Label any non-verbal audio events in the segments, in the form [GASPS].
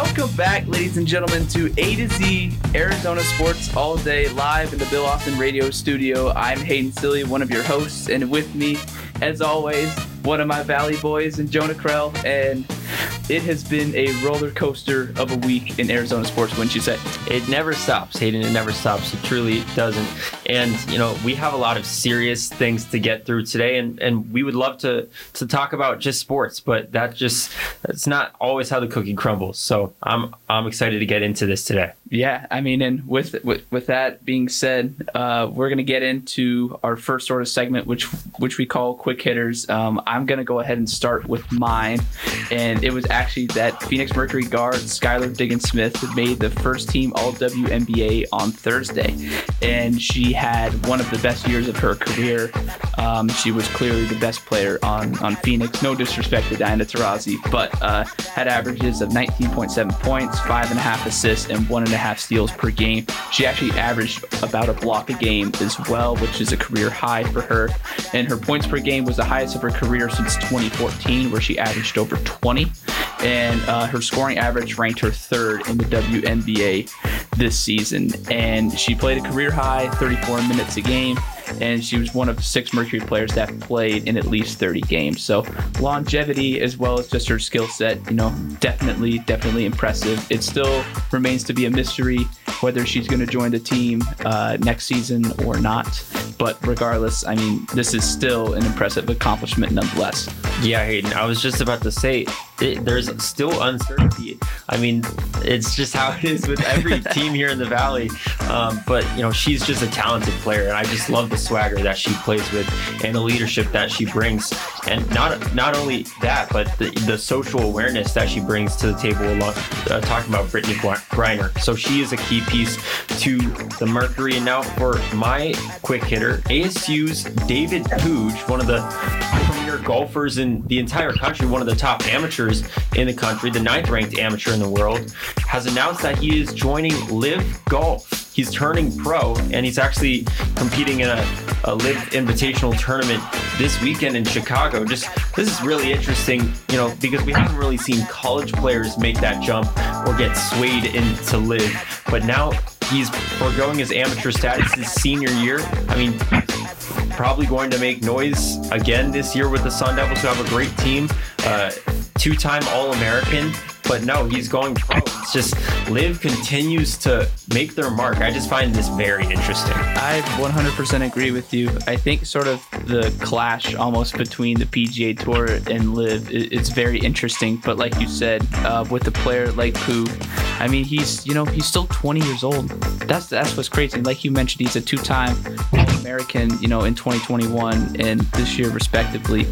Welcome back, ladies and gentlemen, to A to Z Arizona Sports All Day live in the Bill Austin Radio Studio. I'm Hayden Silly, one of your hosts, and with me, as always, one of my Valley boys and Jonah Krell. And it has been a roller coaster of a week in Arizona sports, wouldn't you say? It never stops, Hayden. It never stops. It truly doesn't. And you know, we have a lot of serious things to get through today, and and we would love to to talk about just sports, but that just that's not always how the cookie crumbles. So I'm I'm excited to get into this today. Yeah, I mean, and with with, with that being said, uh, we're gonna get into our first sort of segment, which which we call quick hitters. Um, I'm gonna go ahead and start with mine, and it was actually that Phoenix Mercury guard Skylar Diggins Smith made the first team All WNBA on Thursday, and she had one of the best years of her career. Um, she was clearly the best player on on Phoenix. No disrespect to Diana Taurasi, but uh, had averages of 19.7 points, five and a half assists, and one and a half steals per game. She actually averaged about a block a game as well, which is a career high for her. And her points per game was the highest of her career since 2014, where she averaged over 20. And uh, her scoring average ranked her third in the WNBA this season. And she played a career high 34 minutes a game and she was one of six Mercury players that played in at least 30 games. So longevity as well as just her skill set, you know, definitely, definitely impressive. It still remains to be a mystery whether she's going to join the team uh, next season or not. But regardless, I mean, this is still an impressive accomplishment nonetheless. Yeah, Hayden, I was just about to say it, there's still uncertainty. I mean, it's just how it is with every [LAUGHS] team here in the Valley. Um, but you know, she's just a talented player, and I just love the swagger that she plays with and the leadership that she brings. And not not only that, but the, the social awareness that she brings to the table. Along uh, talking about Brittney Griner, so she is a key piece to the Mercury. And now for my quick hitter, ASU's David Puig, one of the premier golfers in the entire country, one of the top amateurs in the country, the ninth ranked amateur in the world, has announced that he is joining LIV Golf. He's turning pro and he's actually competing in a, a LIV Invitational tournament this weekend in Chicago. Just this is really interesting, you know, because we haven't really seen college players make that jump or get swayed into LIV, But now he's foregoing his amateur status his senior year. I mean, probably going to make noise again this year with the Sun Devils, who have a great team. Uh, Two time All American, but no, he's going pro. It's just LIV continues to make their mark. I just find this very interesting. I 100% agree with you. I think sort of the clash almost between the PGA Tour and LIV it's very interesting. But like you said, uh, with a player like Puig, I mean, he's you know he's still 20 years old. That's that's what's crazy. Like you mentioned, he's a two-time American, you know, in 2021 and this year respectively,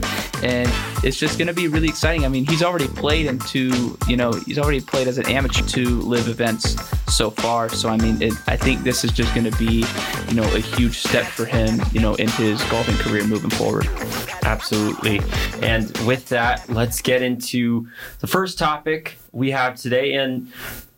and it's just going to be really exciting. I mean, he's already played into you know he's already played as an amateur to LIV events so far. So I mean, it, I think this is just going to be you know a huge step for him, you know, in his golfing career moving forward. Absolutely. And with that, let's get into the first topic we have today. And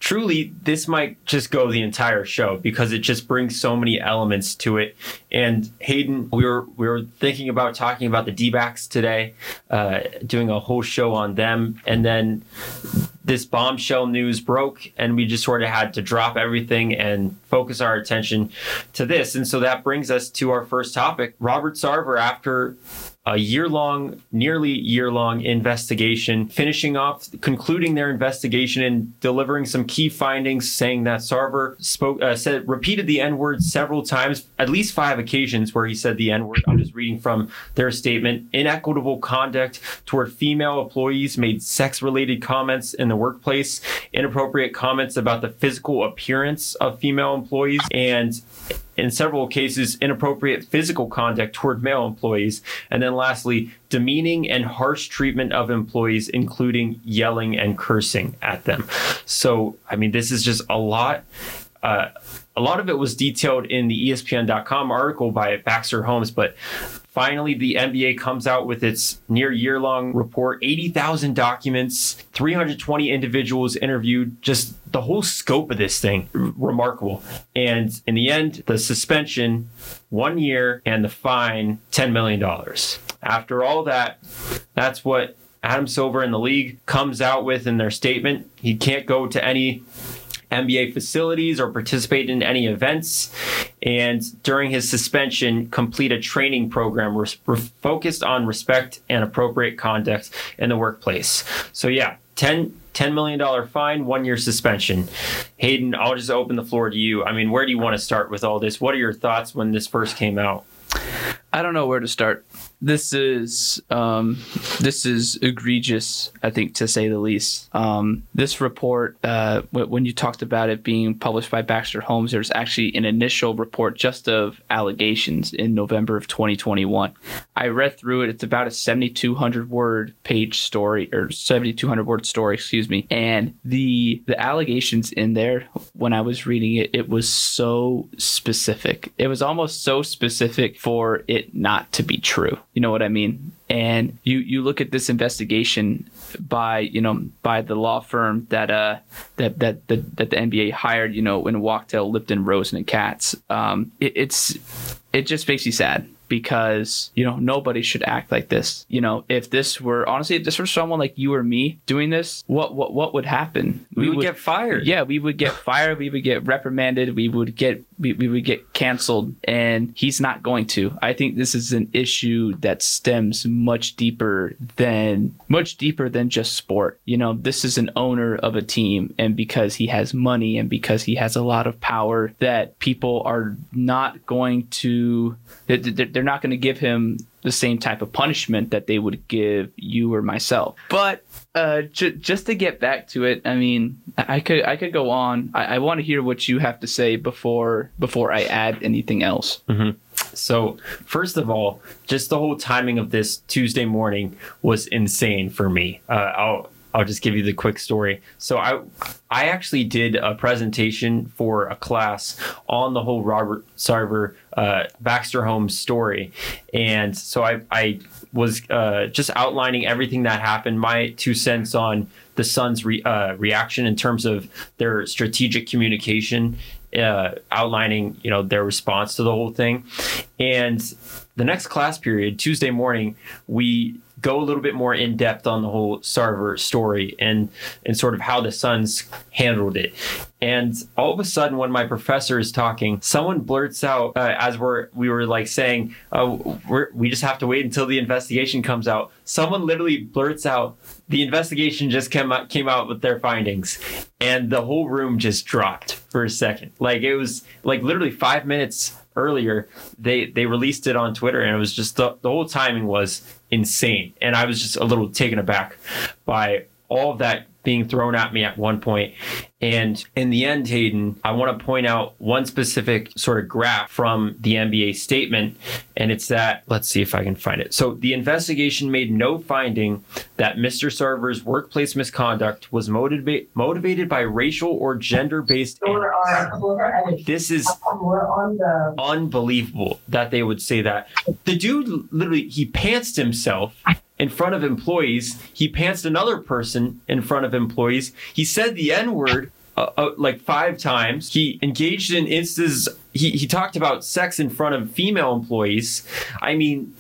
truly, this might just go the entire show because it just brings so many elements to it. And Hayden, we were we were thinking about talking about the D-backs today, uh, doing a whole show on them, and then this bombshell news broke, and we just sort of had to drop everything and focus our attention to this. And so that brings us to our first topic. Robert Sarver, after a year long, nearly year long investigation, finishing off, concluding their investigation and delivering some key findings, saying that Sarver spoke, uh, said, repeated the N word several times, at least five occasions where he said the N word. I'm just reading from their statement. Inequitable conduct toward female employees made sex related comments in the workplace, inappropriate comments about the physical appearance of female employees, and in several cases, inappropriate physical conduct toward male employees. And then lastly, demeaning and harsh treatment of employees, including yelling and cursing at them. So, I mean, this is just a lot. Uh, a lot of it was detailed in the ESPN.com article by Baxter Holmes, but finally the NBA comes out with its near year long report 80,000 documents, 320 individuals interviewed, just the whole scope of this thing, r- remarkable. And in the end, the suspension, one year, and the fine, $10 million. After all that, that's what Adam Silver and the league comes out with in their statement. He can't go to any NBA facilities or participate in any events. And during his suspension, complete a training program focused on respect and appropriate conduct in the workplace. So, yeah, 10, $10 million fine, one year suspension. Hayden, I'll just open the floor to you. I mean, where do you want to start with all this? What are your thoughts when this first came out? I don't know where to start this is um, this is egregious, I think, to say the least. Um, this report, uh, when you talked about it being published by Baxter Holmes, there's actually an initial report just of allegations in November of 2021. I read through it. It's about a 7,200 word page story or 7,200 word story, excuse me. And the the allegations in there, when I was reading it, it was so specific. It was almost so specific for it not to be true. You know what I mean? And you you look at this investigation by you know by the law firm that uh that that that, that the NBA hired you know in Wachtell, Lipton, Rosen, and Katz. Um, it, it's it just makes you sad because you know nobody should act like this. You know if this were honestly if this were someone like you or me doing this what what what would happen? We, we would, would, get fired. Yeah we would get fired. We would get reprimanded. We would get we, we would get canceled and he's not going to. I think this is an issue that stems much deeper than much deeper than just sport. You know this is an owner of a team and because he has money and because he has a lot of power that people are not going to they're, they're not going to give him the same type of punishment that they would give you or myself. But uh, j- just to get back to it, I mean, I could I could go on. I, I want to hear what you have to say before before I add anything else. Mm-hmm. So, first of all, just the whole timing of this Tuesday morning was insane for me. Uh, I'll I'll just give you the quick story. So I I actually did a presentation for a class on the whole Robert Sarver uh, Baxter Holmes story, and so I I was uh, just outlining everything that happened, my two cents on the Suns' re, uh, reaction in terms of their strategic communication, uh, outlining you know their response to the whole thing, and the next class period Tuesday morning we go a little bit more in depth on the whole Sarver story and and sort of how the Suns handled it. And all of a sudden, when my professor is talking, someone blurts out uh, as we're we were like saying, oh, we just have to wait until the investigation comes out. Someone literally blurts out, the investigation just came out came out with their findings, and the whole room just dropped for a second. Like it was like literally five minutes earlier, they they released it on Twitter, and it was just the, the whole timing was insane, and I was just a little taken aback by all of that being thrown at me at one point. And in the end, Hayden, I want to point out one specific sort of graph from the NBA statement. And it's that, let's see if I can find it. So the investigation made no finding that Mr. Sarver's workplace misconduct was motiva- motivated by racial or gender based. This is unbelievable that they would say that. The dude literally, he pantsed himself in front of employees. He pantsed another person in front of employees. He said the N word uh, uh, like five times. He engaged in instances. He, he talked about sex in front of female employees. I mean,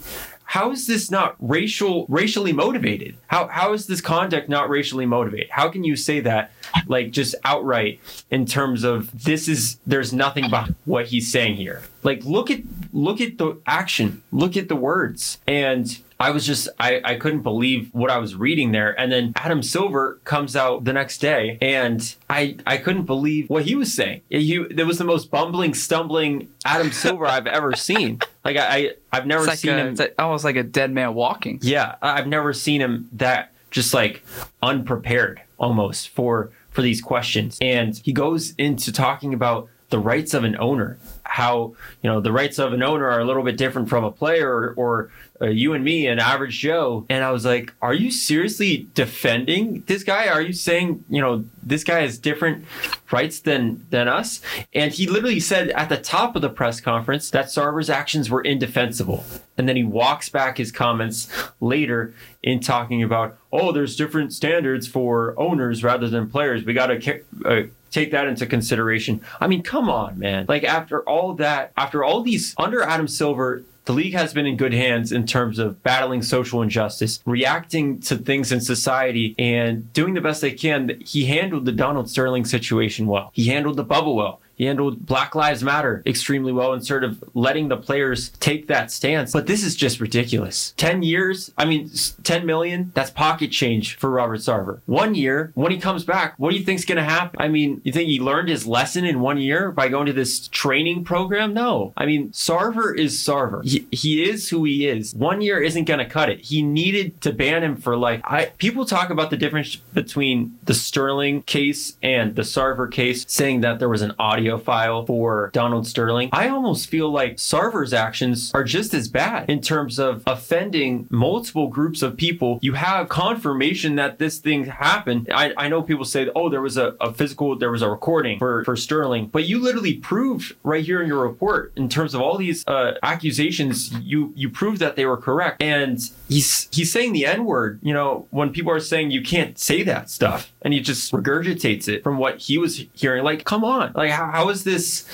how is this not racial racially motivated? How how is this conduct not racially motivated? How can you say that like just outright in terms of this is there's nothing behind what he's saying here. Like look at look at the action, look at the words. And I was just I, I couldn't believe what I was reading there. And then Adam Silver comes out the next day and I I couldn't believe what he was saying. He there was the most bumbling, stumbling Adam Silver I've ever seen. [LAUGHS] Like I, I have never like seen a, him it's like, almost like a dead man walking. Yeah, I've never seen him that just like unprepared almost for for these questions. And he goes into talking about the rights of an owner how you know the rights of an owner are a little bit different from a player or, or uh, you and me, an average Joe. And I was like, are you seriously defending this guy? Are you saying, you know, this guy has different rights than than us? And he literally said at the top of the press conference that Sarver's actions were indefensible. And then he walks back his comments later in talking about, oh, there's different standards for owners rather than players. We got to uh, take that into consideration. I mean, come on, man. Like after all that, after all these under Adam Silver, the league has been in good hands in terms of battling social injustice, reacting to things in society, and doing the best they can. He handled the Donald Sterling situation well. He handled the bubble well. He handled Black Lives Matter extremely well and sort of letting the players take that stance. But this is just ridiculous. 10 years, I mean, 10 million, that's pocket change for Robert Sarver. One year, when he comes back, what do you think's going to happen? I mean, you think he learned his lesson in one year by going to this training program? No. I mean, Sarver is Sarver. He, he is who he is. One year isn't going to cut it. He needed to ban him for life. I, people talk about the difference between the Sterling case and the Sarver case, saying that there was an audio file for Donald Sterling, I almost feel like Sarver's actions are just as bad in terms of offending multiple groups of people. You have confirmation that this thing happened. I, I know people say, oh, there was a, a physical, there was a recording for, for Sterling, but you literally proved right here in your report in terms of all these uh, accusations, you you proved that they were correct. And he's he's saying the N word. You know, when people are saying you can't say that stuff, and he just regurgitates it from what he was hearing. Like, come on, like how, how is this?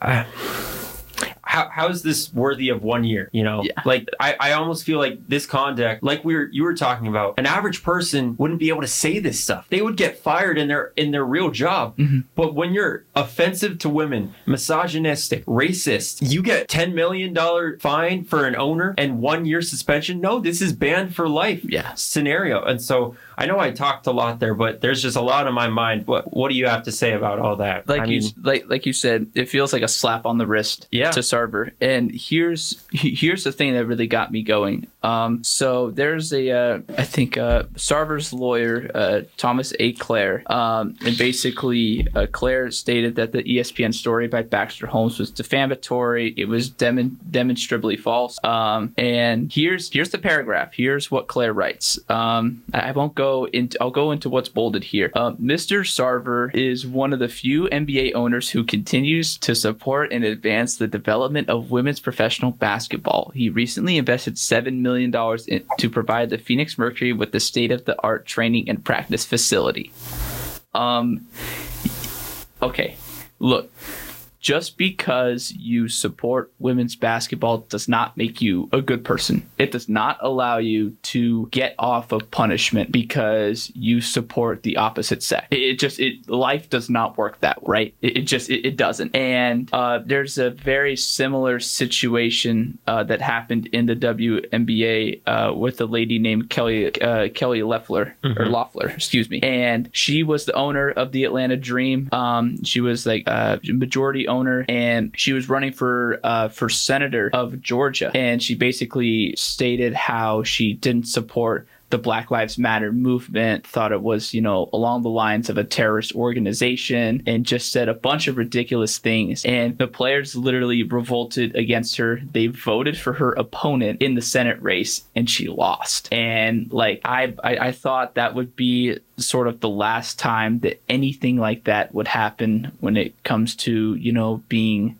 Uh, how, how is this worthy of one year? You know, Yeah. like I, I almost feel like this conduct, like we were you were talking about, an average person wouldn't be able to say this stuff. They would get fired in their in their real job. But when you're offensive to women, misogynistic, racist, you get ten million dollar fine for an owner and one year suspension. No, this is banned for life. Yeah. Scenario. And so I know I talked a lot there, but there's just a lot on my mind. What what do you have to say about all that? like I you mean, like like you said, it feels like a slap on the wrist Yeah. to Sarver. And here's here's the thing that really got me going. Um, so there's a uh, I think uh, Sarver's lawyer uh, Thomas A. Clare, um, and basically uh, Clare stated that the ESPN story by Baxter Holmes was defamatory. It was demon- demonstrably false. Um, and here's here's the paragraph. Here's what Clare writes. Um, I won't go into. I'll go into what's bolded here. Uh, Mr. Sarver is one of the few NBA owners who continues to support and advance the development of women's professional basketball. He recently invested seven million dollars to provide the Phoenix Mercury with the state-of-the-art training and practice facility. Um. Okay, look just because you support women's basketball does not make you a good person. It does not allow you to get off of punishment because you support the opposite sex. It, just it life does not work that way, right? It, it just it, it doesn't. And uh, there's a very similar situation uh, that happened in the WNBA uh, with a lady named Kelly uh, Kelly Loeffler or Loeffler, excuse me, and she was the owner of the Atlanta Dream. Um, she was like a majority owner, and she was running for uh, for senator of Georgia, and she basically stated how she didn't support the Black Lives Matter movement, thought it was, you know, along the lines of a terrorist organization, and just said a bunch of ridiculous things. And the players literally revolted against her. They voted for her opponent in the Senate race, and she lost. And like I, I, I thought that would be sort of the last time that anything like that would happen when it comes to, you know, being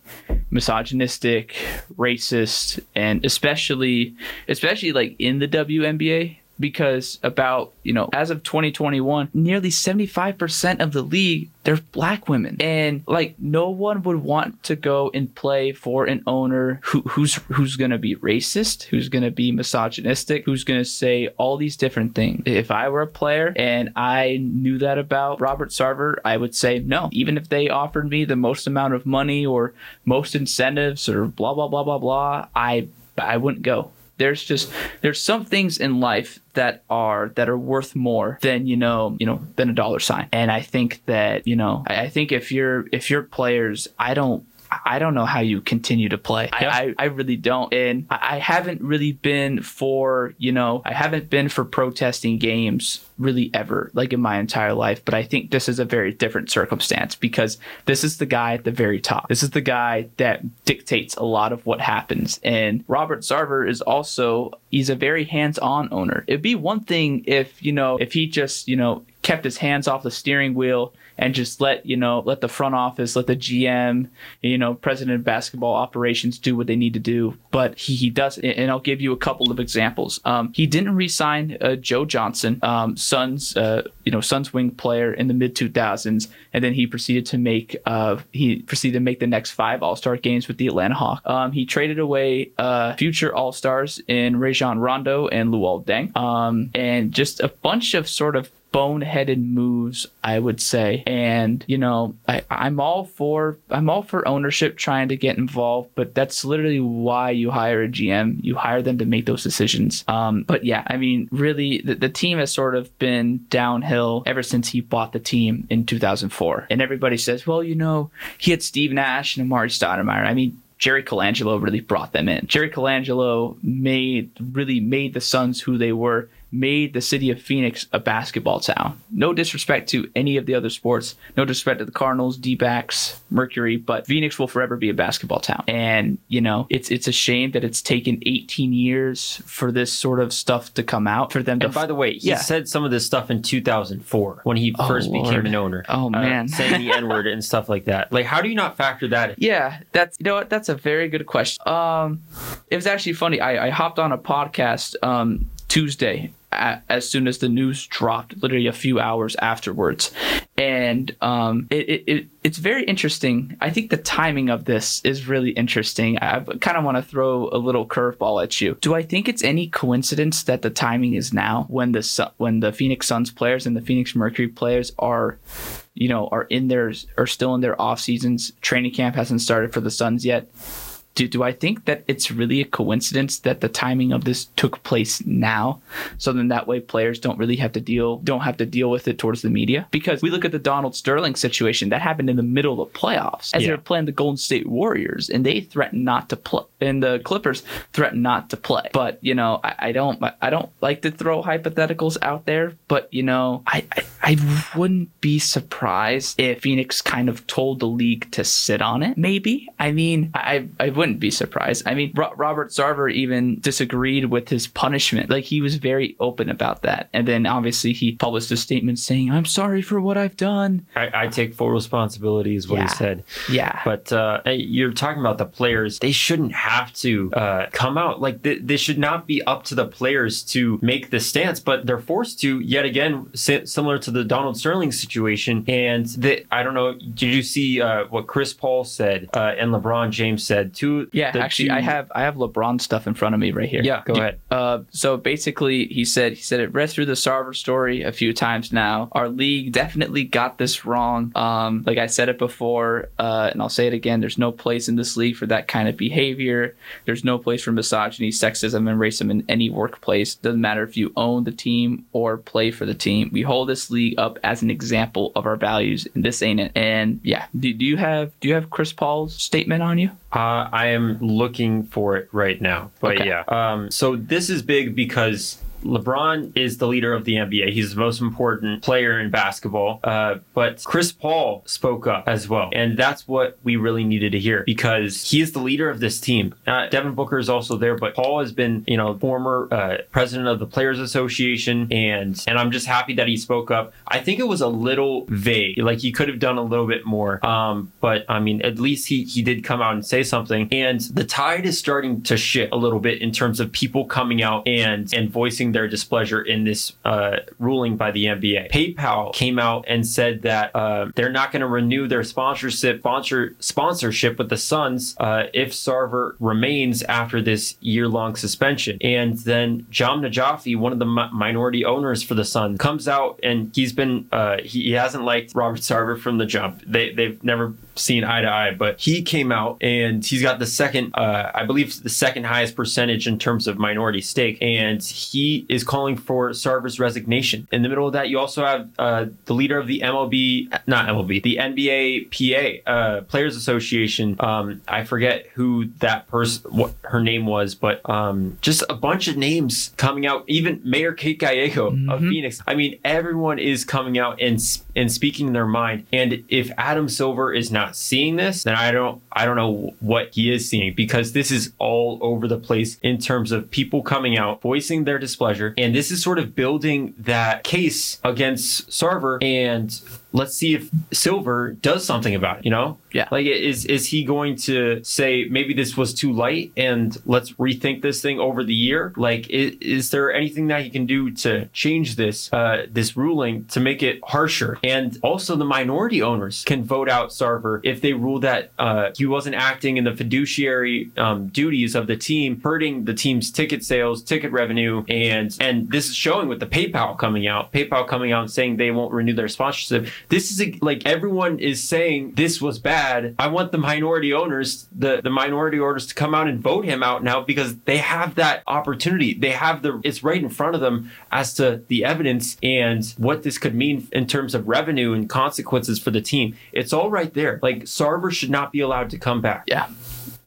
misogynistic, racist, and especially especially like in the WNBA because about, you know, as of 2021, nearly 75% of the league they're black women. And like no one would want to go and play for an owner who, who's who's going to be racist, who's going to be misogynistic, who's going to say all these different things. If I were a player and I knew that about Robert Sarver, I would say no. Even if they offered me the most amount of money or most incentives or blah blah blah blah blah, I I wouldn't go there's just there's some things in life that are that are worth more than you know you know than a dollar sign. And i think that you know i, I think if you're if you're players i don't I don't know how you continue to play. I, I, I really don't. And I, I haven't really been for, you know, I haven't been for protesting games really ever, like in my entire life. But I think this is a very different circumstance because this is the guy at the very top. This is the guy that dictates a lot of what happens. And Robert Sarver is also, he's a very hands on owner. It'd be one thing if, you know, if he just, you know, kept his hands off the steering wheel and just let you know let the front office let the gm you know president of basketball operations do what they need to do. But he, he does and i'll give you a couple of examples. Um, he didn't re-sign uh, joe johnson um, suns uh, you know suns wing player in the mid 2000s and then he proceeded to make uh, he proceeded to make the next five all-star games with the atlanta hawks. Um, he traded away uh, future all-stars in Rajon rondo and luol deng. Um, and just a bunch of sort of boneheaded moves, I would say. And you know, I, I'm all for I'm all for ownership trying to get involved, but that's literally why you hire a GM. You hire them to make those decisions. Um, but yeah, I mean, really, the, the team has sort of been downhill ever since he bought the team in 2004. And everybody says, well, you know, he had Steve Nash and Amar'e Stoudemire. I mean, Jerry Colangelo really brought them in. Jerry Colangelo made really made the Suns who they were made the city of Phoenix a basketball town. No disrespect to any of the other sports, no disrespect to the Cardinals, D-backs, Mercury, but Phoenix will forever be a basketball town. And, you know, it's it's a shame that it's taken 18 years for this sort of stuff to come out for them to And by the way, he Yeah. said some of this stuff in 2004 when he Oh, first became an owner. Oh, Uh, man. [LAUGHS] saying the N word and stuff like that. Like, how do you not factor that? in? Yeah, that's you know what that's a very good question. Um, it was actually funny. I, I hopped on a podcast um Tuesday as soon as the news dropped, literally a few hours afterwards, and um it, it, it it's very interesting. I think the timing of this is really interesting. I kind of want to throw a little curveball at you. Do I think it's any coincidence that the timing is now when the when the Phoenix Suns players and the Phoenix Mercury players are you know, are in their are still in their off seasons. Training camp hasn't started for the Suns yet. Do, do I think that it's really a coincidence that the timing of this took place now, so then that way players don't really have to deal don't have to deal with it towards the media? Because we look at the Donald Sterling situation that happened in the middle of the playoffs as they Yeah. were playing the Golden State Warriors, and they threatened not to play, and the Clippers threatened not to play. But you know, I, I don't I don't like to throw hypotheticals out there, but you know, I, I I wouldn't be surprised if Phoenix kind of told the league to sit on it. Maybe. I mean, I I wouldn't be surprised. I mean, Ro- Robert Sarver even disagreed with his punishment. Like he was very open about that, and then obviously he published a statement saying, "I'm sorry for what I've done." I, I take full responsibility, is what Yeah. he said. Yeah. But uh, you're talking about the players. They shouldn't have to uh, come out. Like, th- this should not be up to the players to make the stance, but they're forced to, yet again, si- similar to the Donald Sterling situation. And the, I don't know, did you see uh, what Chris Paul said uh, and LeBron James said? Two, Yeah, actually, two- I have I have LeBron stuff in front of me right here. Yeah, go ahead. Uh, so basically, he said he said it read through the Sarver story a few times now. Our league definitely got this wrong. Um, like I said it before, uh, and I'll say it again. There's no place in this league for that kind of behavior. There's no place for misogyny, sexism, and racism in any workplace. Doesn't matter if you own the team or play for the team. We hold this league up as an example of our values, and this ain't it. And yeah, do, do you have do you have Chris Paul's statement on you? Uh, I am looking for it right now. But Okay. yeah. Um, so this is big because LeBron is the leader of the NBA. He's the most important player in basketball. Uh, but Chris Paul spoke up as well. And that's what we really needed to hear because he is the leader of this team. Uh, Devin Booker is also there, but Paul has been, you know, former uh, president of the Players Association. And, and I'm just happy that he spoke up. I think it was a little vague. Like he could have done a little bit more. Um, but I mean, at least he, he did come out and say something. And the tide is starting to shift a little bit in terms of people coming out and, and voicing their displeasure in this uh, ruling by the NBA. PayPal came out and said that uh, they're not going to renew their sponsorship sponsor sponsorship with the Suns uh, if Sarver remains after this year long suspension. And then Jahm Najafi, one of the mi- minority owners for the Suns, comes out and he's been uh, he, he hasn't liked Robert Sarver from the jump. They they've never seen eye to eye, but he came out and he's got the second, uh, I believe, the second highest percentage in terms of minority stake, and he is calling for Sarver's resignation. In the middle of that, you also have uh, the leader of the MLB, not MLB, the NBA PA uh, Players Association. Um, I forget who that person, what her name was, but um, just a bunch of names coming out. Even Mayor Kate Gallego of Mhm. Phoenix. I mean, everyone is coming out and and speaking their mind. And if Adam Silver is not seeing this, then I don't I don't know what he is seeing because this is all over the place in terms of people coming out voicing their displeasure displeasure. And this is sort of building that case against Sarver and let's see if Silver does something about it, you know? Yeah. Like is is he going to say maybe this was too light and let's rethink this thing over the year? Like is, is there anything that he can do to change this uh this ruling to make it harsher? And also the minority owners can vote out Sarver if they rule that uh he wasn't acting in the fiduciary um, duties of the team, hurting the team's ticket sales, ticket revenue, and and this is showing with the PayPal coming out. PayPal coming out and saying they won't renew their sponsorship. This is a, like everyone is saying this was bad. I want the minority owners, the the minority owners, to come out and vote him out now because they have that opportunity. They have the it's right in front of them as to the evidence and what this could mean in terms of revenue and consequences for the team. It's all right there. Like Sarver should not be allowed to come back. Yeah,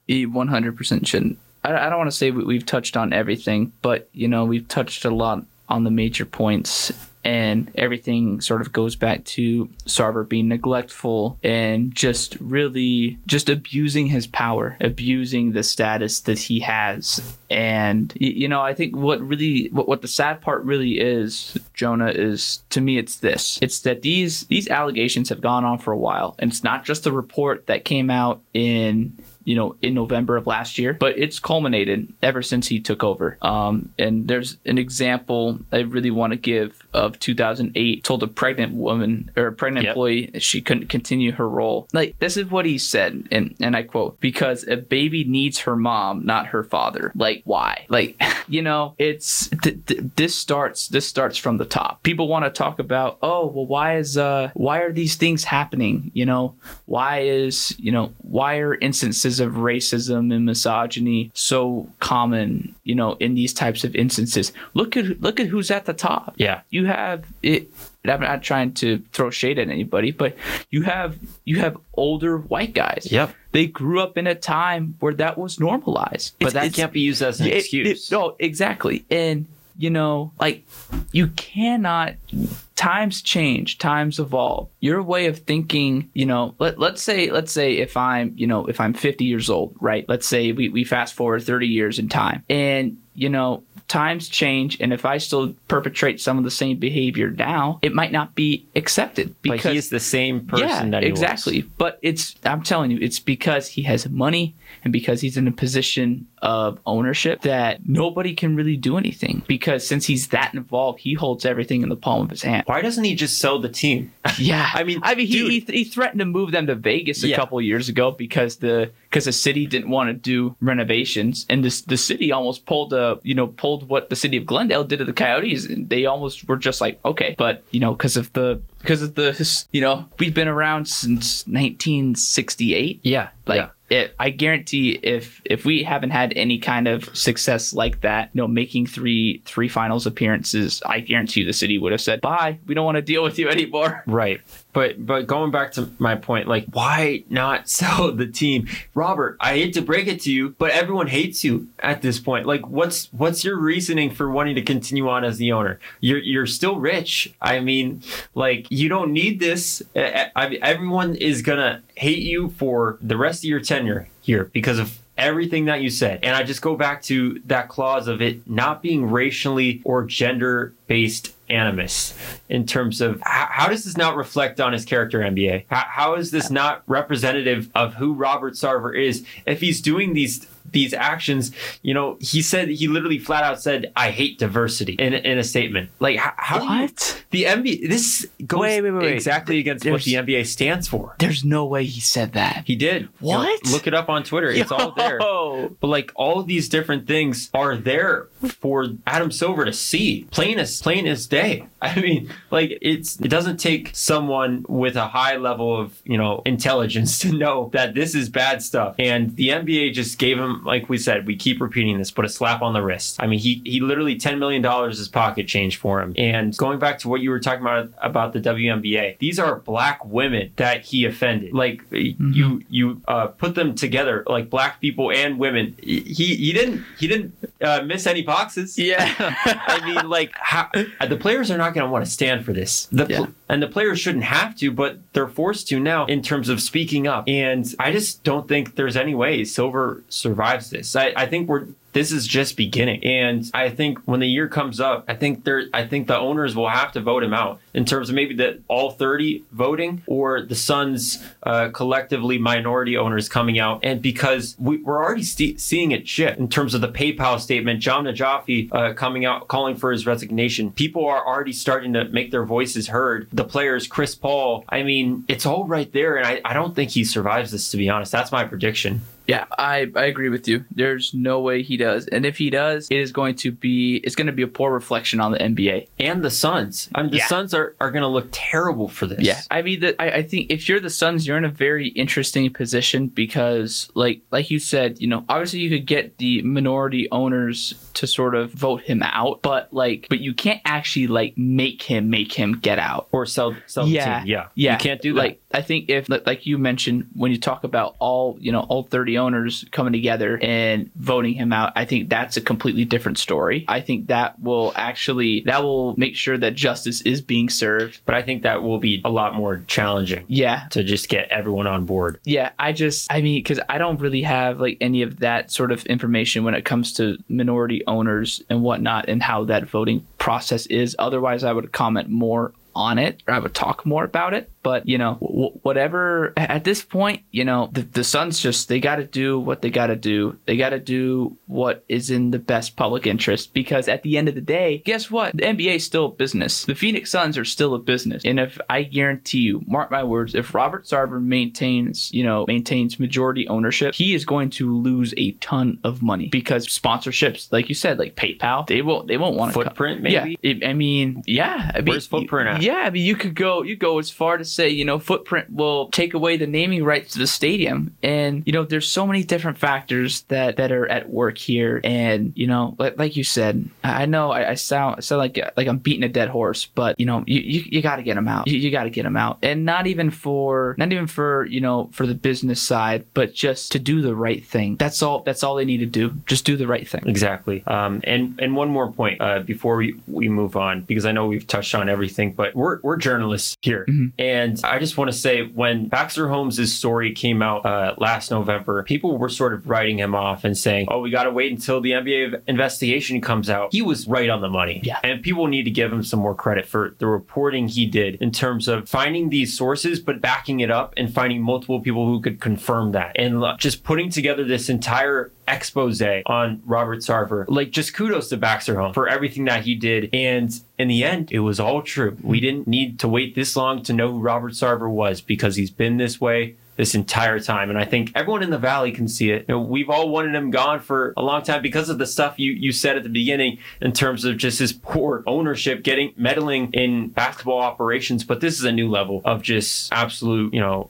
he 100% shouldn't. I, don't want to say we- we've touched on everything, but you know we've touched a lot on the major points, and everything sort of goes back to Sarver being neglectful and just really just abusing his power, abusing the status that he has. And you know, I think what really what, what the sad part really is, Jonah, is to me it's this. It's that these these allegations have gone on for a while. And it's not just the report that came out in you know, in November of last year, but it's culminated ever since he took over. Um, and there's an example I really want to give of 2008. Told a pregnant woman or a pregnant Yep. employee she couldn't continue her role. Like this is what he said, and and I quote: "Because a baby needs her mom, not her father. Like why? Like [LAUGHS] you know, it's th- th- this starts this starts from the top. People want to talk about, oh well, why is uh why are these things happening? You know, why is you know why are instances of racism and misogyny so common you know in these types of instances look at look at who's at the top Yeah. you have it i'm not trying to throw shade at anybody but you have you have older white guys Yep. they grew up in a time where that was normalized But It's- that can't be used as an it- it- excuse. no, exactly. And you know, like you cannot times change, times evolve. Your way of thinking, you know, let, let's say let's say if I'm, you know, if I'm 50 years old, right? Let's say we, we fast forward 30 years in time. And, you know, times change and if I still perpetrate some of the same behavior now, it might not be accepted but he is the same person yeah, that he was. exactly. But it's I'm telling you, it's because he has money and because he's in a position of ownership that nobody can really do anything. Because since he's that involved, he holds everything in the palm of his hand. Why doesn't he just sell the team? Yeah, [LAUGHS] I mean, I mean, he, he, he threatened to move them to Vegas a Yeah. couple years ago because the because the city didn't want to do renovations, and this the city almost pulled a you know pulled what the city of Glendale did to the Coyotes, and they almost were just like okay, but you know because of the because of the you know we've been around since 1968, Yeah. like. yeah. It, I guarantee if if we haven't had any kind of success like that, you know, making three three finals appearances, I guarantee you the city would have said bye. We don't want to deal with you anymore. Right. But but going back to my point, like why not [LAUGHS] sell the team? Robert, I hate to break it to you, but everyone hates you at this point. Like what's what's your reasoning for wanting to continue on as the owner? You're you're still rich. I mean, like you don't need this. I, I, everyone is to hate you for the rest of your tenure here because of everything that you said. And I just go back to that clause of it not being racially or gender based animus in terms of how, how does this not reflect on his character NBA? How, how is this not representative of who Robert Sarver is if he's doing these these actions, you know, he said he literally flat out said, "I hate diversity" in, in a statement. Like, how, how do you- What? the NBA? This goes Wait, wait, wait, exactly against what the NBA stands for. There's no way he said that. He did. You know, What? look it up on Twitter. It's all there. But like all of these different things are there for Adam Silver to see, plain as plain as day. [LAUGHS] I mean, like it's it doesn't take someone with a high level of you know intelligence [LAUGHS] to know that this is bad stuff. And the NBA just gave him, like we said, we keep repeating this, but a slap on the wrist. I mean, he he literally ten million dollars is pocket change for him. And going back to what you were talking about about the WNBA, these are black women that he offended. Like you you uh, put them together, like black people and women. He he didn't he didn't uh, miss any boxes. Yeah. [LAUGHS] I mean, like, how, the players are not going to want to stand for this. The pl- Yeah. And the players shouldn't have to, but they're forced to now in terms of speaking up. And I just don't think there's any way Silver survives this. I, I think we're this is just beginning. And I think when the year comes up, I think there I think the owners will have to vote him out in terms of maybe the all 30 voting or the Suns uh, collectively minority owners coming out. And because we, are already st- seeing it shift in terms of the PayPal statement, Jahm Najafi uh, coming out calling for his resignation. People are already starting to make their voices heard. The players, Chris Paul, I mean, it's all right there. And I, I don't think he survives this, to be honest. That's my prediction. Yeah, I, I agree with you. There's no way he does. And if he does, it is going to be it's going to be a poor reflection on the NBA. And the Suns. I mean the yeah. Suns are, are going to look terrible for this. Yeah. I mean the, I, I think if you're the Suns, you're in a very interesting position because like like you said, you know, obviously you could get the minority owners to sort of vote him out, but like but you can't actually like make him make him get out. Or sell sell yeah, the team. Yeah. Yeah. You can't do that. Like I think if like you mentioned when you talk about all, you know, all 30 owners coming together and voting him out, I think that's a completely different story. I think that will actually that will make sure that justice is being served. But I think that will be a lot more challenging. Yeah. To just get everyone on board. Yeah, I just I mean cuz I don't really have like any of that sort of information when it comes to minority owners and whatnot and how that voting process is. Otherwise, I would comment more on it or I would talk more about it. But you know, w- whatever. At this point, you know, the, the Suns just they got to do what they got to do. They got to do what is in the best public interest because at the end of the day, guess what? The NBA is still a business. The Phoenix Suns are still a business, and if I guarantee you, mark my words, if Robert Sarver maintains, you know, maintains majority ownership, he is going to lose a ton of money because sponsorships, like you said, like PayPal, they won't they won't want to footprint. Come. Maybe. Yeah, I mean, yeah. I mean, Where's footprint at? Yeah, I mean, you could go you go as far to say, you know, footprint will take away the naming rights to the stadium. And, you know, there's so many different factors that, that are at work here. And, you know, like, like you said, I know I, I sound, I sound like, like I'm beating a dead horse, but, you know, you, you, you got to get them out. You, you got to get them out. And not even for, not even for, you know, for the business side, but just to do the right thing. That's all, that's all they need to do. Just do the right thing. Exactly. Um, and, and one more point, uh, before we, we move on, because I know we've touched on everything, but we're, we're journalists here. Mm-hmm. And I just want to say when Baxter Holmes' story came out uh, last November, people were sort of writing him off and saying, oh, we got to wait until the NBA investigation comes out. He was right on the money. Yeah. And people need to give him some more credit for the reporting he did in terms of finding these sources, but backing it up and finding multiple people who could confirm that. And just putting together this entire expose on Robert Sarver. Like, just kudos to Baxter Holmes for everything that he did. And in the end, it was all true. We didn't need to wait this long to know who Robert Sarver was because he's been this way this entire time. And I think everyone in the valley can see it. You know, we've all wanted him gone for a long time because of the stuff you, you said at the beginning in terms of just his poor ownership, getting meddling in basketball operations. But this is a new level of just absolute, you know,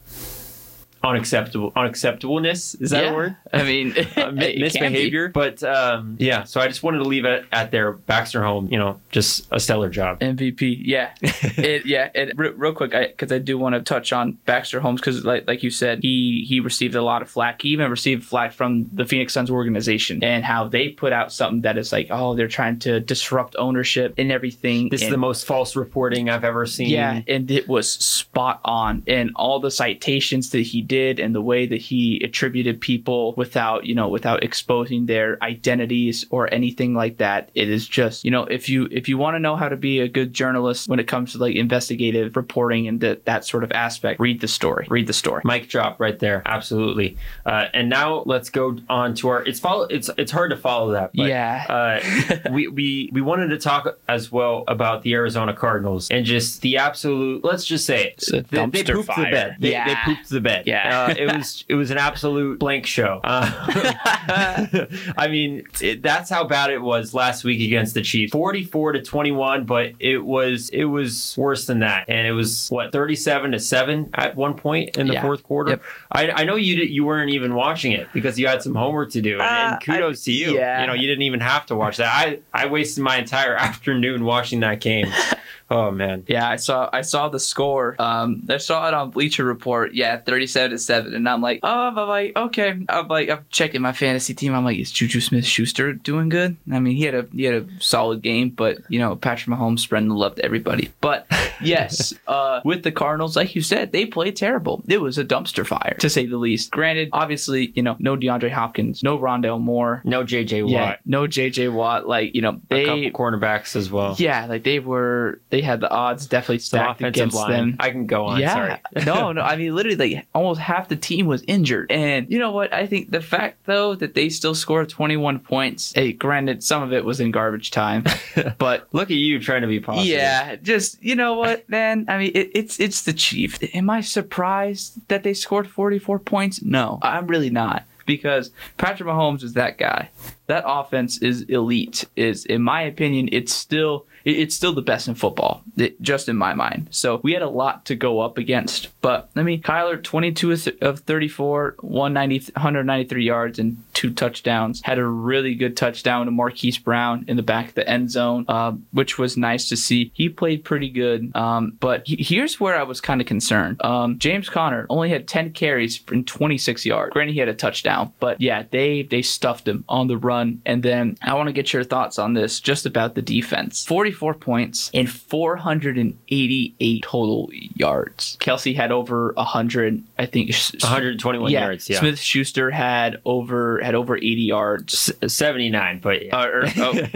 unacceptable unacceptableness is that yeah. a word? I mean [LAUGHS] uh, misbehavior? But um, yeah so i just wanted to leave it at there baxter home you know just a stellar job. Mvp yeah. [LAUGHS] It, yeah it, real quick because I, I, do want to touch on baxter holmes because like, like you said he he received a lot of flack. He even received flack from the phoenix suns organization and how they put out something that is like oh they're trying to disrupt ownership and everything. This and, is the most false reporting i've ever seen. Yeah and it was spot on. And all the citations that he did and the way that he attributed people without, you know, without exposing their identities or anything like that. It is just, you know, if you if you want to know how to be a good journalist when it comes to like investigative reporting and that that sort of aspect, read the story. Read the story. Mic drop right there. Absolutely. Uh, and now let's go on to our. It's follow. It's it's hard to follow that. But, yeah. uh, [LAUGHS] we we we wanted to talk as well about the Arizona Cardinals and just the absolute. Let's just say it. They, they, pooped fire. the bed. They, yeah. they pooped the bed. Yeah. Uh, it was it was an absolute blank show. Uh, [LAUGHS] I mean, it, that's how bad it was last week against the Chiefs. 44 to 21, but it was it was worse than that. And it was what 37 to 7 at one point in the yeah. fourth quarter. Yep. I, I know you did, you weren't even watching it because you had some homework to do. And, and Uh, kudos I- to you. yeah. You know, you didn't even have to watch that. I I wasted my entire [LAUGHS] afternoon watching that game. [LAUGHS] Oh man. Yeah, I saw I saw the score. Um, I saw it on Bleacher Report. Yeah, thirty-seven to seven, and I'm like, oh, I'm like, okay. I'm like, I'm checking my fantasy team. I'm like, is Juju Smith-Schuster doing good? I mean, he had a he had a solid game, but you know, Patrick Mahomes spreading the love to everybody. But [LAUGHS] yes, uh, with the Cardinals, like you said, they played terrible. It was a dumpster fire to say the least. Granted, obviously, you know, no DeAndre Hopkins, no Rondale Moore, No JJ Watt. yeah, no JJ Watt. Like you know, A they couple cornerbacks as well. yeah, like they were, they had the odds definitely stacked offensive against line. them. I can go on. yeah, Sorry. [LAUGHS] no, no. I mean, literally, like almost half the team was injured, and you know what? I think the fact though that they still scored 21 points. Hey, granted, some of it was in garbage time, [LAUGHS] but Look at you trying to be positive. yeah, just you know what, man. I mean, it, it's it's the Chiefs. Am I surprised that they scored 44 points? No, I'm really not because Patrick Mahomes is that guy. That offense is elite. Is in my opinion, it's still it's still the best in football, just in my mind. So we had a lot to go up against. But I mean, Kyler, 22 of of 34, 190, 193 yards and two touchdowns. Had a really good touchdown to Marquise Brown in the back of the end zone, uh, which was nice to see. He played pretty good. Um, but he- here's where I was kind of concerned. Um, James Conner only had 10 carries in 26 yards. Granted, he had a touchdown, but yeah, they they stuffed him on the run. And then I want to get your thoughts on this, just about the defense. 44 points and 488 total yards. Kelce had over 100, I think. 121 yeah, yards. Yeah. Smith Schuster had over had over 80 yards. S- 79, but yeah. Uh, or,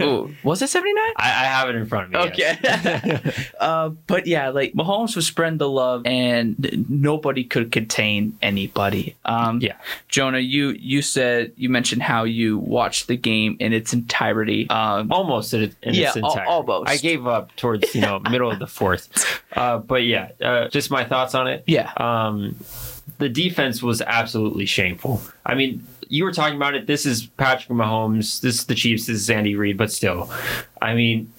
oh, [LAUGHS] was it 79? I, I have it in front of me. Okay. yes. [LAUGHS] uh, but yeah, like Mahomes was spreading the love, and nobody could contain anybody. Um, Yeah. Jonah, you you said you mentioned how you watched the game in its entirety. Um, almost in, in Yeah, its al- entirety. almost. I gave up towards you know [LAUGHS] middle of the fourth, uh, but yeah, uh, just my thoughts on it. yeah, Um, the defense was absolutely shameful. I mean, you were talking about it. This is Patrick Mahomes. This is the Chiefs. This is Andy Reid. But still, I mean,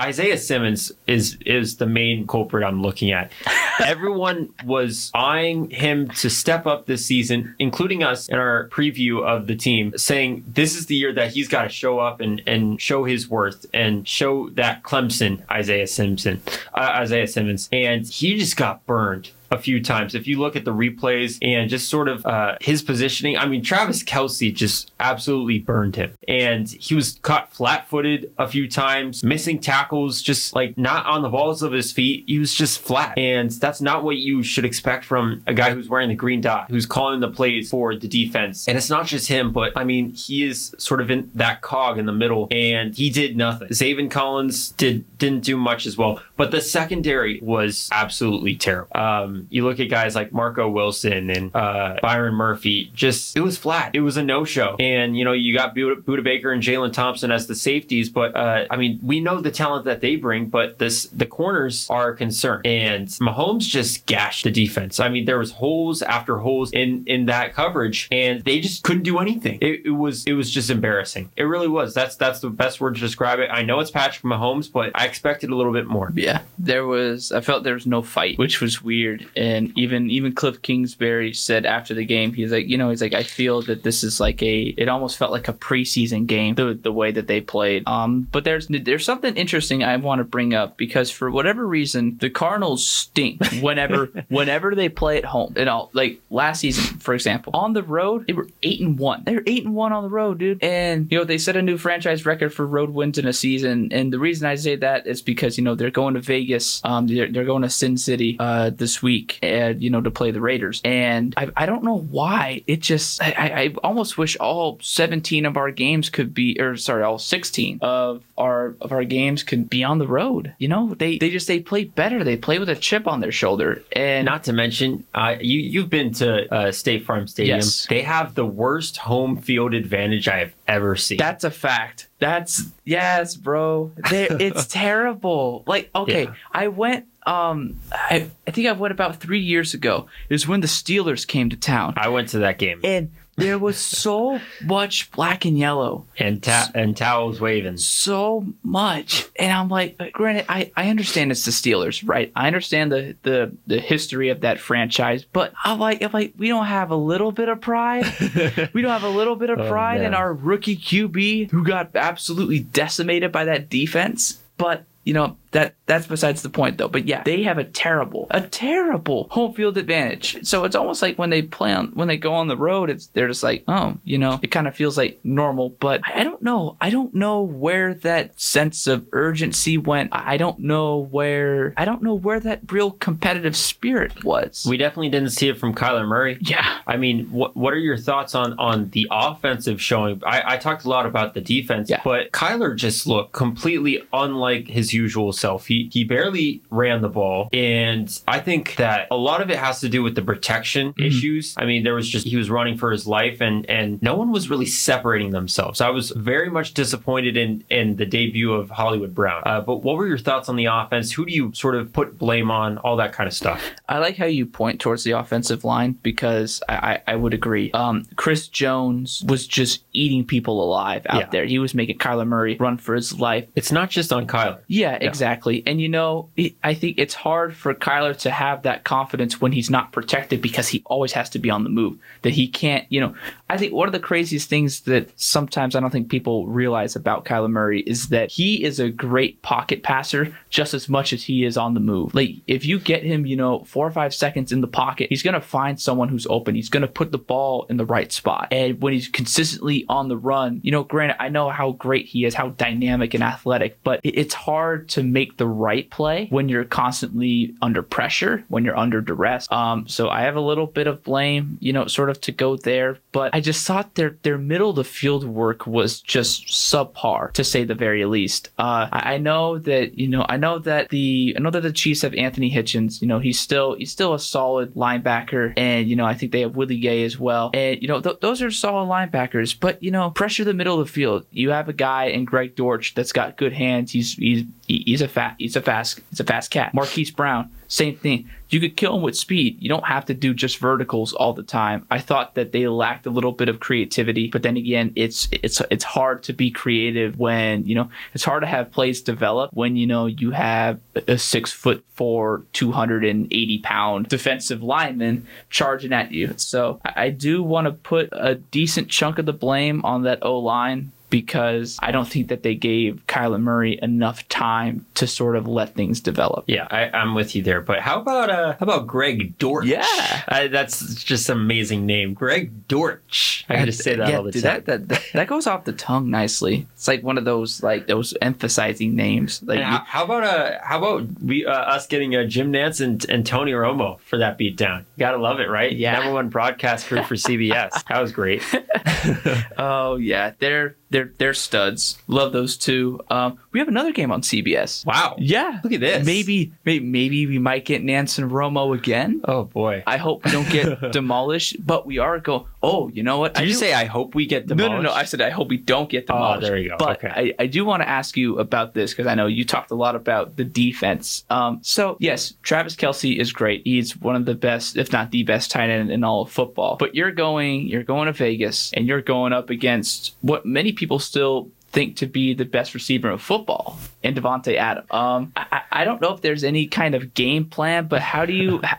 Isaiah Simmons is is the main culprit I'm looking at. [LAUGHS] Everyone was eyeing him to step up this season, including us in our preview of the team, saying this is the year that he's got to show up and, and show his worth and show that Clemson Isaiah Simpson, uh, Isaiah Simmons, and he just got burned a few times. If you look at the replays and just sort of uh, his positioning, I mean, Travis Kelce just absolutely burned him. And he was caught flat footed a few times, missing tackles, just like not on the balls of his feet. He was just flat. And that's not what you should expect from a guy who's wearing the green dot, who's calling the plays for the defense. And it's not just him, but I mean, he is sort of in that cog in the middle and he did nothing. Zaven Collins did, didn't do much as well, but the secondary was absolutely terrible. Um, you look at guys like Marco Wilson and uh, Byron Murphy, just it was flat. It was a no show. And, you know, you got Budda, Baker and Jalen Thompson as the safeties, but uh, I mean, we know the talent that they bring, but this the corners are a concern. And Mahomes just gashed the defense. I mean, there was holes after holes in in that coverage, and they just couldn't do anything. It, it was it was just embarrassing. It really was. That's that's the best word to describe it. I know it's Patrick Mahomes, but I expected a little bit more. yeah. There was I felt there was no fight, which was weird. And even even Cliff Kingsbury said after the game, he's like, you know, he's like, I feel that this is like a. It almost felt like a preseason game, the the way that they played. Um, but there's there's something interesting I want to bring up because for whatever reason, the Cardinals stink [LAUGHS] whenever whenever they play at home. And all like last season, for example, on the road they were eight and one. They were eight and one on the road, dude. And you know they set a new franchise record for road wins in a season. And the reason I say that is because you know they're going to Vegas. Um, they're, they're going to Sin City uh this week, and you know to play the Raiders. And I, I don't know why it just I, I almost wish all 17 of our games could be or sorry all 16 of our of our games could be on the road. You know they they just they play better. They play with a chip on their shoulder. And Not to mention, uh, you you've been to uh, State Farm Stadium. Yes. They have the worst home field advantage I have ever seen. That's a fact. That's yes, bro. They- it's [LAUGHS] terrible. Like, okay, Yeah. I went. Um, I I think I went about three years ago. It was when the Steelers came to town, I went to that game and there was so much black and yellow, and ta- and towels waving. so much, and I'm like, uh, granted, I I understand it's the Steelers, right? I understand the the the history of that franchise, but I'm like, I'm like, we don't have a little bit of pride. [LAUGHS] We don't have a little bit of Oh, pride in man. our rookie QB who got absolutely decimated by that defense. But, you know, that that's besides the point though. But yeah, they have a terrible, a terrible home field advantage. So it's almost like when they play on when they go on the road, it's they're just like, oh, you know, it kind of feels like normal. But I don't know. I don't know where that sense of urgency went. I don't know where I don't know where that real competitive spirit was. We definitely didn't see it from Kyler Murray. yeah. I mean, what what are your thoughts on on the offensive showing? I, I talked a lot about the defense, Yeah. but Kyler just looked completely unlike his usual He he barely ran the ball, and I think that a lot of it has to do with the protection Mhm. issues. I mean, there was just he was running for his life, and and no one was really separating themselves. I was very much disappointed in in the debut of Hollywood Brown. Uh, but what were your thoughts on the offense? Who do you sort of put blame on? All that kind of stuff. I like how you point towards the offensive line because I, I, I would agree. Um, Chris Jones was just eating people alive out Yeah. there. He was making Kyler Murray run for his life. It's not just on Kyler. Yeah, exactly. And you know, I think it's hard for Kyler to have that confidence when he's not protected because he always has to be on the move. That he can't, you know, I think one of the craziest things that sometimes I don't think people realize about Kyler Murray is that he is a great pocket passer just as much as he is on the move. Like if you get him, you know, four or five seconds in the pocket, he's gonna find someone who's open. He's gonna put the ball in the right spot. And when he's consistently on the run, you know, granted, I know how great he is, how dynamic and athletic, but it's hard to make the right play when you're constantly under pressure, when you're under duress. Um, so I have a little bit of blame, you know, sort of to go there, but I just thought their their middle of the field work was just subpar to say the very least. Uh, I, I know that you know I know that the I know that the Chiefs have Anthony Hitchens. You know he's still he's still a solid linebacker, and you know I think they have Willie Gay as well. And you know th- those are solid linebackers, but you know pressure the middle of the field. You have a guy in Greg Dortch that's got good hands. He's he's he's a fat he's a fast he's a fast cat. Marquise Brown, same thing. You could kill him with speed. You don't have to do just verticals all the time. I thought that they lacked a little bit of creativity, but then again, it's it's it's hard to be creative when you know it's hard to have plays develop when you know you have a six foot four, two hundred and eighty pound defensive lineman charging at you. So I do want to put a decent chunk of the blame on that O line because I don't think that they gave Kyler Murray enough time to sort of let things develop. Yeah, I, I'm with you there. But how about uh, how about Greg Dortch? Yeah. uh, that's just an amazing name, Greg Dortch. I gotta say that yeah, all the dude, time. That, that, that that goes off the tongue nicely. It's like one of those like those emphasizing names. Like how, how about uh, how about we uh, us getting uh, Jim Nantz and, and Tony Romo for that beatdown? You gotta love it, right? Yeah. number one broadcast crew for [LAUGHS] CBS. that was great. [LAUGHS] [LAUGHS] oh yeah, they're they're they're studs. Love those two. Um, we have another game on CBS. Wow. Yeah, Look at this. Maybe maybe maybe we might get Nantz and Romo again. Oh boy. I hope we don't get [LAUGHS] demolished, but we are going. Oh, you know what? Did I you do- say I hope we get the No, no, no. I said I hope we don't get Oh, demolished. there you go. But Okay. I, I do want to ask you about this because I know you talked a lot about the defense. Um, so yes, Travis Kelce is great. He's one of the best, if not the best, tight end in all of football. But you're going, you're going to Vegas, and you're going up against what many people still think to be the best receiver in football, and Davante Adams. Um, I- I don't know if there's any kind of game plan, but how do you? [LAUGHS]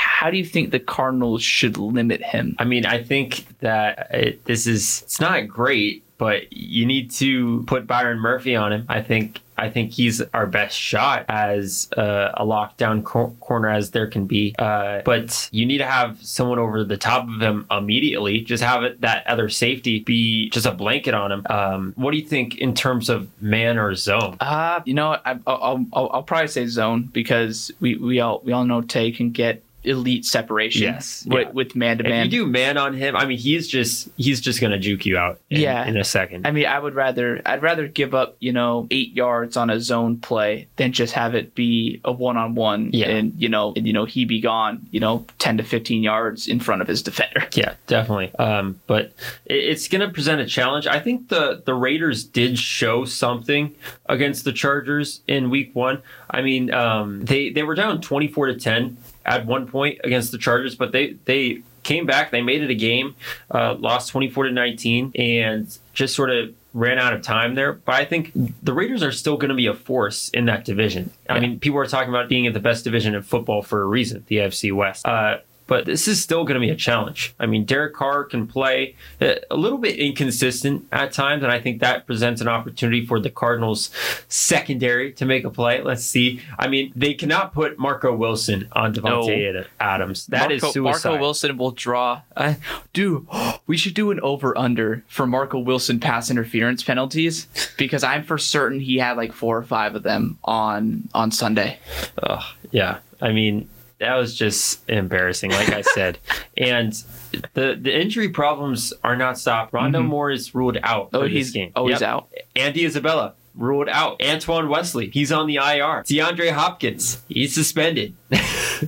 How do you think the Cardinals should limit him? I mean, I think that it, this is it's not great, but you need to put Byron Murphy on him. I think I think he's our best shot as uh, a lockdown cor- corner as there can be. Uh, but you need to have someone over the top of him immediately. Just have it, that other safety be just a blanket on him. Um, what do you think in terms of man or zone? Uh, you know. I, I'll, I'll, I'll probably say zone because we, we all we all know Tay can get elite separation. Yes, with, yeah. with man to If man. you do man on him, I mean, he's just he's just gonna juke you out. In, Yeah. in a second. I mean, I would rather I'd rather give up you know eight yards on a zone play than just have it be a one on one. Yeah. and you know and you know he be gone you know ten to fifteen yards in front of his defender. [LAUGHS] Yeah, definitely. Um, but it, it's going to present a challenge. I think the the Raiders did show something against the Chargers in Week One. I mean, um, they they were down twenty four to ten at one point against the Chargers, but they they came back. They made it a game, uh, lost twenty four to nineteen, and just sort of ran out of time there. But I think the Raiders are still going to be a force in that division. I mean, people are talking about being in the best division in football for a reason, the AFC West. Uh, but this is still going to be a challenge. I mean, Derek Carr can play uh, a little bit inconsistent at times, and I think that presents an opportunity for the Cardinals secondary to make a play. Let's see. I mean, they cannot put Marco Wilson on Davante No. Adams. That Marco, is suicide. Marco Wilson will draw. Uh, dude, [GASPS] we should do an over under for Marco Wilson pass interference penalties because I'm for certain he had like four or five of them on on Sunday. Ugh, yeah, I mean that was just embarrassing, like I said. [LAUGHS] and the the injury problems are not stopped. Rondale Mhm. Moore is ruled out Oh, for he's this game. oh he's out. Andy Isabella ruled out. Antoine Wesley, he's on the IR. DeAndre Hopkins, he's suspended. [LAUGHS]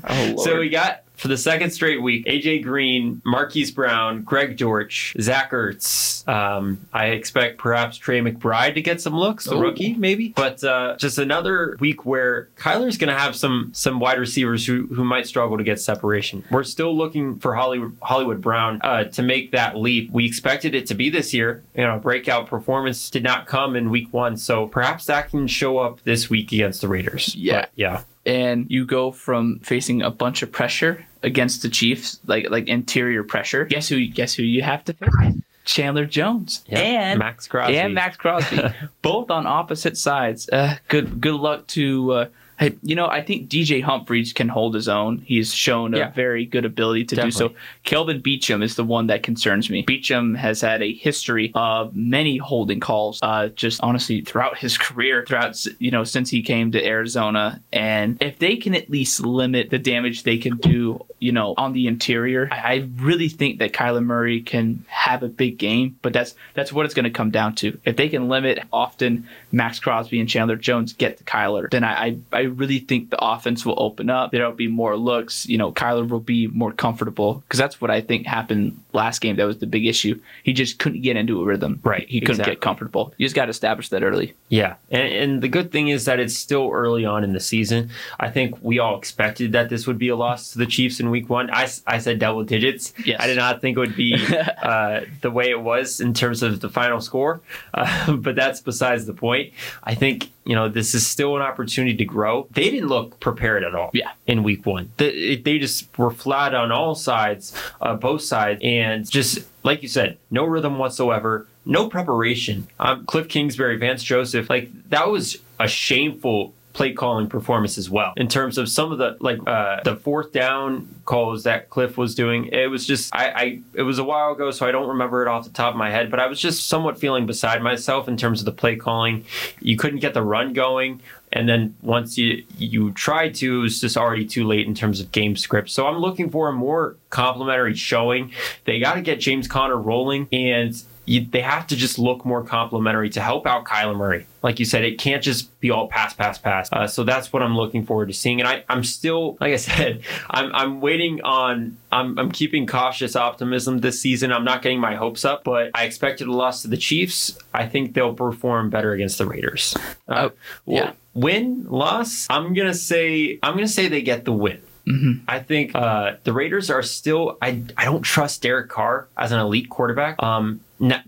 Oh So we got for the second straight week, AJ Green, Marquise Brown, Greg Dortch, Zach Ertz. Um, I expect perhaps Trey McBride to get some looks, the Ooh. rookie maybe. But uh, just another week where Kyler's going to have some some wide receivers who who might struggle to get separation. We're still looking for Hollywood Hollywood Brown uh, to make that leap. We expected it to be this year. You know, breakout performance did not come in week one, so perhaps that can show up this week against the Raiders. Yeah. But, yeah. And you go from facing a bunch of pressure against the Chiefs, like like interior pressure. Guess who? Guess who you have to face? Chandler Jones Yeah. and Maxx Crosby and Maxx Crosby, [LAUGHS] both on opposite sides. Uh, good good luck to. Uh, hey, you know, I think DJ Humphries can hold his own. He's shown a very good ability to do so. Kelvin Beachum is the one that concerns me. Beachum has had a history of many holding calls, uh, just honestly throughout his [LAUGHS] career, throughout you know since he came to Arizona. And if they can at least limit the damage they can do, you know, on the interior, I, I really think that Kyler Murray can have a big game. But that's that's what it's going to come down to. If they can limit often Maxx Crosby and Chandler Jones get to Kyler, then I I, I really think the offense will open up. There'll be more looks. You know, Kyler will be more comfortable because that's what I think happened last game. That was the big issue. He just couldn't get into a rhythm. Right, He couldn't exactly. get comfortable. You just got to establish that early. Yeah, and, and the good thing is that it's still early on in the season. I think we all expected that this would be a loss to the Chiefs in Week One. I, I said double digits. Yes. I did not think it would be [LAUGHS] uh, the way it was in terms of the final score, uh, [LAUGHS] but that's besides the point. I think you know this is still an opportunity to grow. They didn't look prepared at all. Yeah. in Week One, they, they just were flat on all sides, uh, both sides, and just like you said, no rhythm whatsoever, no preparation. Um, Cliff Kingsbury, Vance Joseph, like that was a shameful play calling performance as well. In terms of some of the like uh the fourth down calls that cliff was doing it was just I, I it was a while ago so i don't remember it off the top of my head but i was just somewhat feeling beside myself in terms of the play calling. You couldn't get the run going and then once you you tried to it was just already too late in terms of game script. So i'm looking for a more complimentary showing. They got to get james conner rolling and you, they have to just look more complimentary to help out Kyler Murray. Like you said, it can't just be all pass, pass, pass. Uh, so that's what I'm looking forward to seeing. And I, I'm still, like I said, [LAUGHS] I'm, I'm waiting on, I'm, I'm keeping cautious optimism this season. I'm not getting my hopes up, but I expected a loss to the Chiefs. I think they'll perform better against the Raiders. Uh, Oh, well, yeah. Win, loss, I'm going to say, I'm going to say they get the win. Mm-hmm. I think uh, the Raiders are still. I I don't trust Derek Carr as an elite quarterback. Um,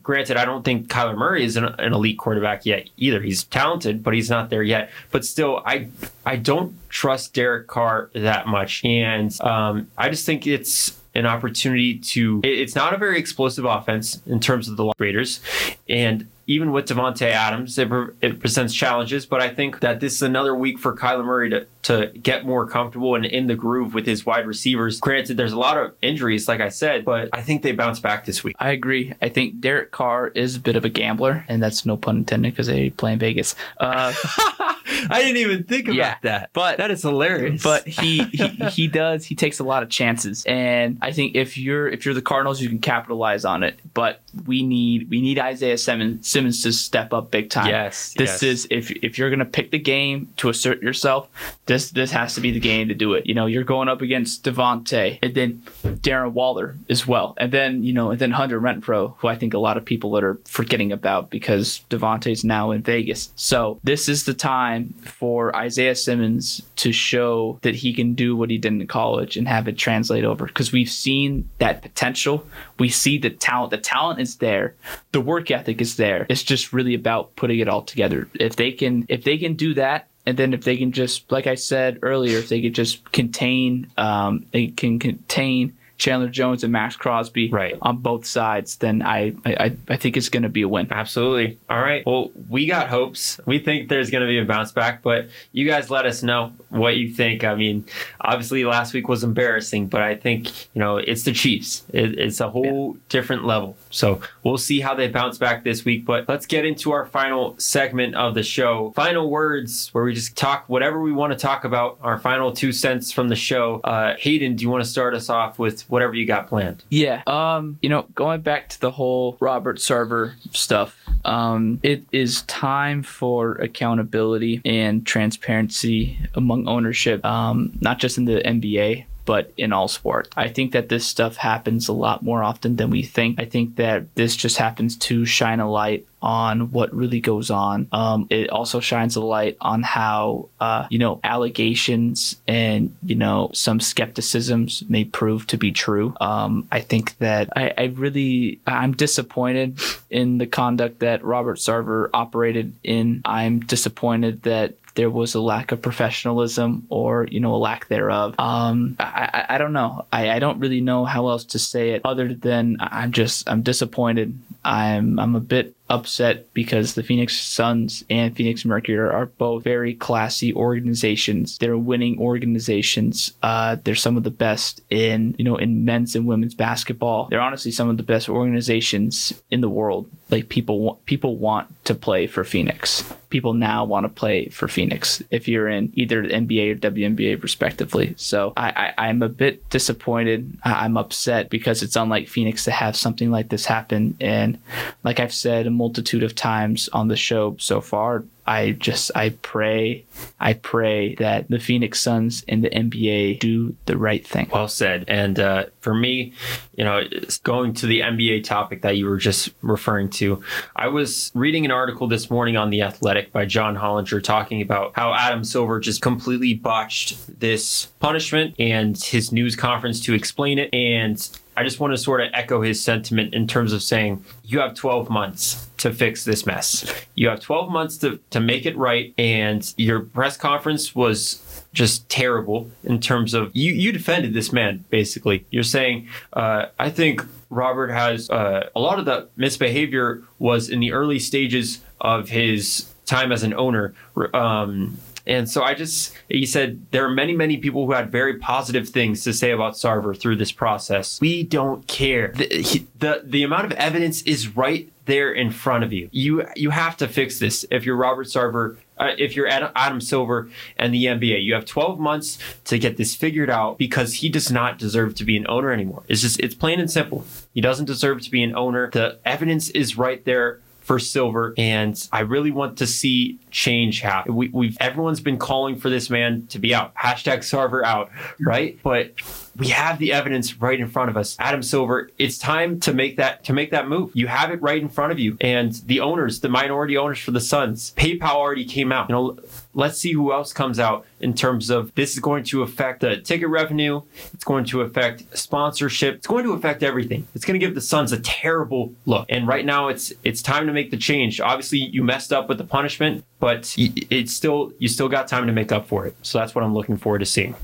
granted, I don't think Kyler Murray is an, an elite quarterback yet either. He's talented, but he's not there yet. But still, I I don't trust Derek Carr that much, and um, I just think it's an opportunity to. it- It's not a very explosive offense in terms of the Raiders, and even with Davante Adams, it, it presents challenges. But I think that this is another week for Kyler Murray to, to get more comfortable and in the groove with his wide receivers. Granted, there's a lot of injuries, like I said, but I think they bounce back this week. I agree. I think Derek Carr is a bit of a gambler, and that's no pun intended because they play in Vegas. Uh, [LAUGHS] I didn't even think about Yeah, that. but- that is hilarious. but he, he he does he takes a lot of chances and i think if you're if you're the cardinals you can capitalize on it but we need we need isaiah simmons, simmons to step up big time yes, this yes. is if if you're gonna pick the game to assert yourself this this has to be the game to do it you know you're going up against davante and then darren waller as well and then you know and then hunter renfrow who i think a lot of people that are forgetting about because davante's now in vegas so this is the time for isaiah simmons to show that he can do what he did in college and have it translate over. Because we've seen that potential. We see the talent. The talent is there. The work ethic is there. It's just really about putting it all together. If they can if they can do that and then if they can just, like I said earlier, if they could just contain, um, they can contain Chandler Jones and Maxx Crosby Right. on both sides, then I I, I think it's going to be a win. Absolutely. All right. Well, we got hopes. We think there's going to be a bounce back, but you guys let us know what you think. I mean, obviously last week was embarrassing, but I think, you know, it's the Chiefs. It, it's a whole different level. So we'll see how they bounce back this week. But let's get into our final segment of the show. Final words where we just talk whatever we want to talk about. Our final two cents from the show. Uh, Hayden, do you want to start us off with whatever you got planned? Yeah. Um, you know, going back to the whole Robert Sarver stuff, um, it is time for accountability and transparency among ownership, um, not just in the NBA, but in all sports. I think that this stuff happens a lot more often than we think. I think that this just happens to shine a light on what really goes on. Um, it also shines a light on how, uh, you know, allegations and, you know, some skepticisms may prove to be true. Um, I think that I, I really, I'm disappointed in the conduct that Robert Sarver operated in. I'm disappointed that there was a lack of professionalism or you know a lack thereof um i i, I don't know I, I don't really know how else to say it other than i'm just i'm disappointed i'm i'm a bit upset because the Phoenix Suns and Phoenix Mercury are both very classy organizations. They're winning organizations. Uh, they're some of the best in you know in men's and women's basketball. They're honestly some of the best organizations in the world. Like people people want to play for Phoenix. People now want to play for Phoenix if you're in either the NBA or WNBA respectively. So I, I I'm a bit disappointed. I'm upset because it's unlike Phoenix to have something like this happen. And like I've said a multitude of times on the show so far, I just I pray I pray that the Phoenix Suns and the NBA do the right thing. Well said. And uh, for me, you know, going to the NBA topic that you were just referring to, I was reading an article this morning on The Athletic by John Hollinger talking about how Adam Silver just completely botched this punishment and his news conference to explain it. And I just want to sort of echo his sentiment in terms of saying you have 12 months to fix this mess. You have 12 months to, to make it right. And your press conference was just terrible in terms of you, you defended this man, basically. You're saying, uh, I think Robert has uh, a lot of the misbehavior was in the early stages of his time as an owner. Um, and so I just, he said, there are many, many people who had very positive things to say about Sarver through this process. We don't care. The, he- the, the amount of evidence is right there in front of you. You you have to fix this. If you're Robert Sarver, uh, if you're Adam, Adam Silver and the NBA, you have 12 months to get this figured out because he does not deserve to be an owner anymore. It's just it's plain and simple. He doesn't deserve to be an owner. The evidence is right there for Silver, and I really want to see change happen. We, we've everyone's been calling for this man to be out. Hashtag Sarver out, right? But we have the evidence right in front of us. Adam Silver, it's time to make that to make that move. You have it right in front of you. And the owners, the minority owners for the Suns, PayPal already came out. You know, let's see who else comes out in terms of this is going to affect the ticket revenue. It's going to affect sponsorship. It's going to affect everything. It's going to give the Suns a terrible look. And right now, it's it's time to make the change. Obviously, you messed up with the punishment, but it's still you still got time to make up for it. So that's what I'm looking forward to seeing.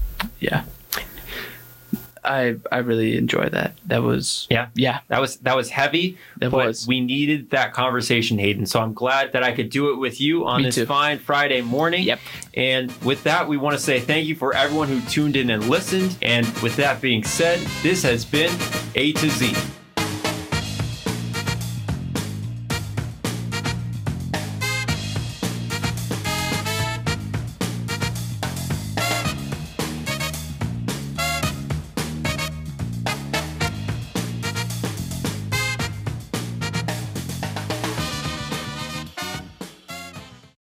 Yeah. I I really enjoy that. That was Yeah. yeah That was that was heavy. that but was we needed that conversation, Hayden. So I'm glad that I could do it with you on Me this too. fine Friday morning. Yep. And with that, we want to say thank you for everyone who tuned in and listened. And with that being said, this has been A to Z.